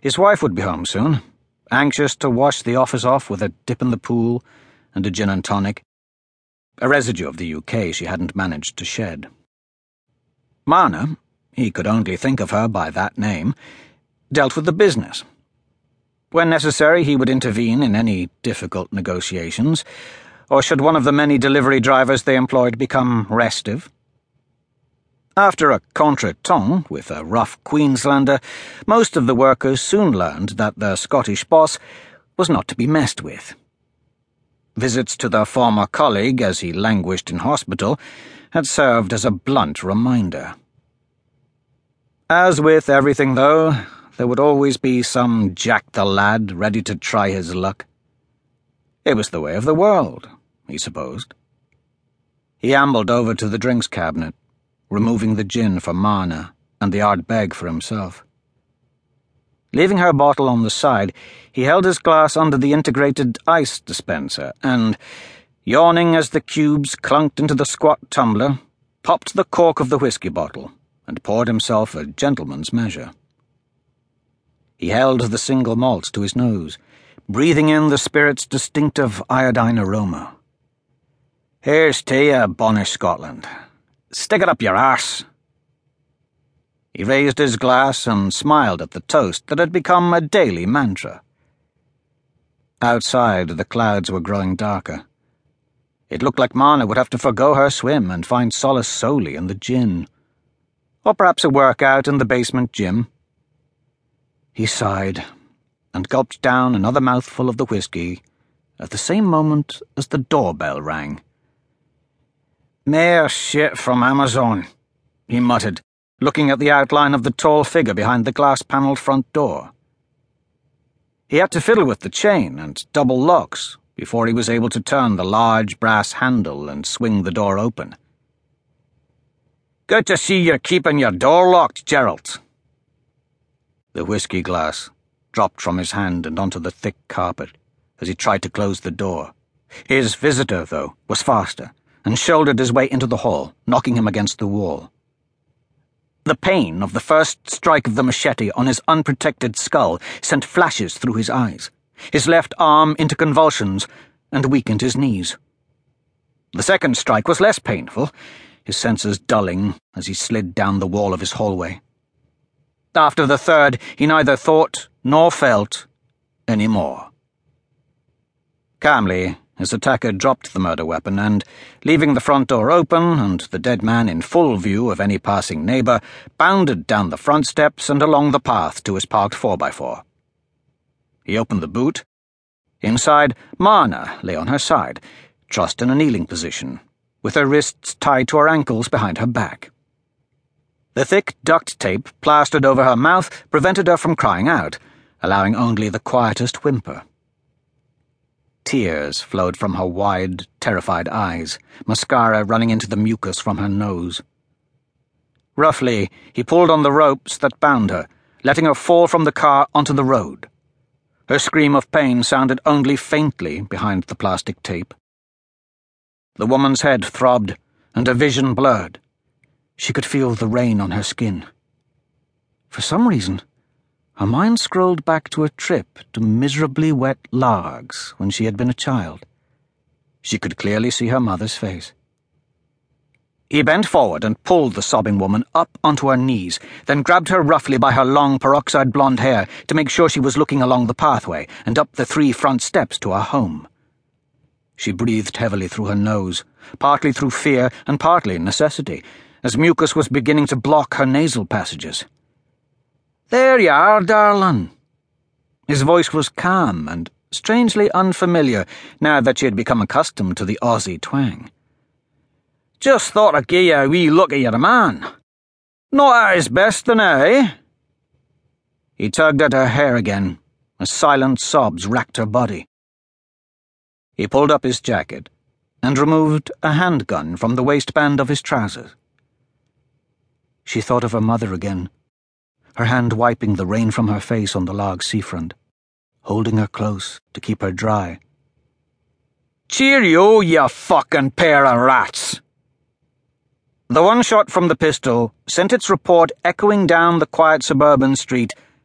his wife would be home soon, anxious to wash the office off with a dip in the pool and a gin and tonic, a residue of the UK she hadn't managed to shed. Marna, he could only think of her by that name, dealt with the business. When necessary, he would intervene in any difficult negotiations, or should one of the many delivery drivers they employed become restive. After a contretemps with a rough Queenslander, most of the workers soon learned that their Scottish boss was not to be messed with. Visits to their former colleague as he languished in hospital had served as a blunt reminder. As with everything, though, there would always be some Jack the Lad ready to try his luck. It was the way of the world, he supposed. He ambled over to the drinks cabinet removing the gin for Marna and the Ardbeg for himself. Leaving her bottle on the side, he held his glass under the integrated ice dispenser and, yawning as the cubes clunked into the squat tumbler, popped the cork of the whisky bottle and poured himself a gentleman's measure. He held the single malt to his nose, breathing in the spirit's distinctive iodine aroma. Here's to you, bonnie Scotland. Stick it up your arse. He raised his glass and smiled at the toast that had become a daily mantra. Outside, the clouds were growing darker. It looked like Marna would have to forego her swim and find solace solely in the gin. Or perhaps a workout in the basement gym. He sighed and gulped down another mouthful of the whisky at the same moment as the doorbell rang. Mere shit from Amazon, he muttered, looking at the outline of the tall figure behind the glass panelled front door. He had to fiddle with the chain and double locks before he was able to turn the large brass handle and swing the door open. Good to see you're keeping your door locked, Gerald. The whisky glass dropped from his hand and onto the thick carpet as he tried to close the door. His visitor, though, was faster and shouldered his way into the hall, knocking him against the wall. The pain of the first strike of the machete on his unprotected skull sent flashes through his eyes, his left arm into convulsions, and weakened his knees. The second strike was less painful, his senses dulling as he slid down the wall of his hallway. After the third, he neither thought nor felt any more. Calmly, his attacker dropped the murder weapon and, leaving the front door open and the dead man in full view of any passing neighbour, bounded down the front steps and along the path to his parked 4x4. He opened the boot. Inside, Marna lay on her side, trussed in a kneeling position, with her wrists tied to her ankles behind her back. The thick duct tape plastered over her mouth prevented her from crying out, allowing only the quietest whimper. Tears flowed from her wide, terrified eyes, mascara running into the mucus from her nose. Roughly, he pulled on the ropes that bound her, letting her fall from the car onto the road. Her scream of pain sounded only faintly behind the plastic tape. The woman's head throbbed, and her vision blurred. She could feel the rain on her skin. For some reason, her mind scrolled back to a trip to miserably wet Largs when she had been a child. She could clearly see her mother's face. He bent forward and pulled the sobbing woman up onto her knees, then grabbed her roughly by her long peroxide blonde hair to make sure she was looking along the pathway and up the three front steps to her home. She breathed heavily through her nose, partly through fear and partly necessity, as mucus was beginning to block her nasal passages. There you are, darling. His voice was calm and strangely unfamiliar now that she had become accustomed to the Aussie twang. Just thought I'd give you a wee look at your man. Not at his best, then, eh? He tugged at her hair again, as silent sobs racked her body. He pulled up his jacket and removed a handgun from the waistband of his trousers. She thought of her mother again her hand wiping the rain from her face on the Largs seafront, holding her close to keep her dry. Cheerio, you fucking pair of rats! The one shot from the pistol sent its report echoing down the quiet suburban street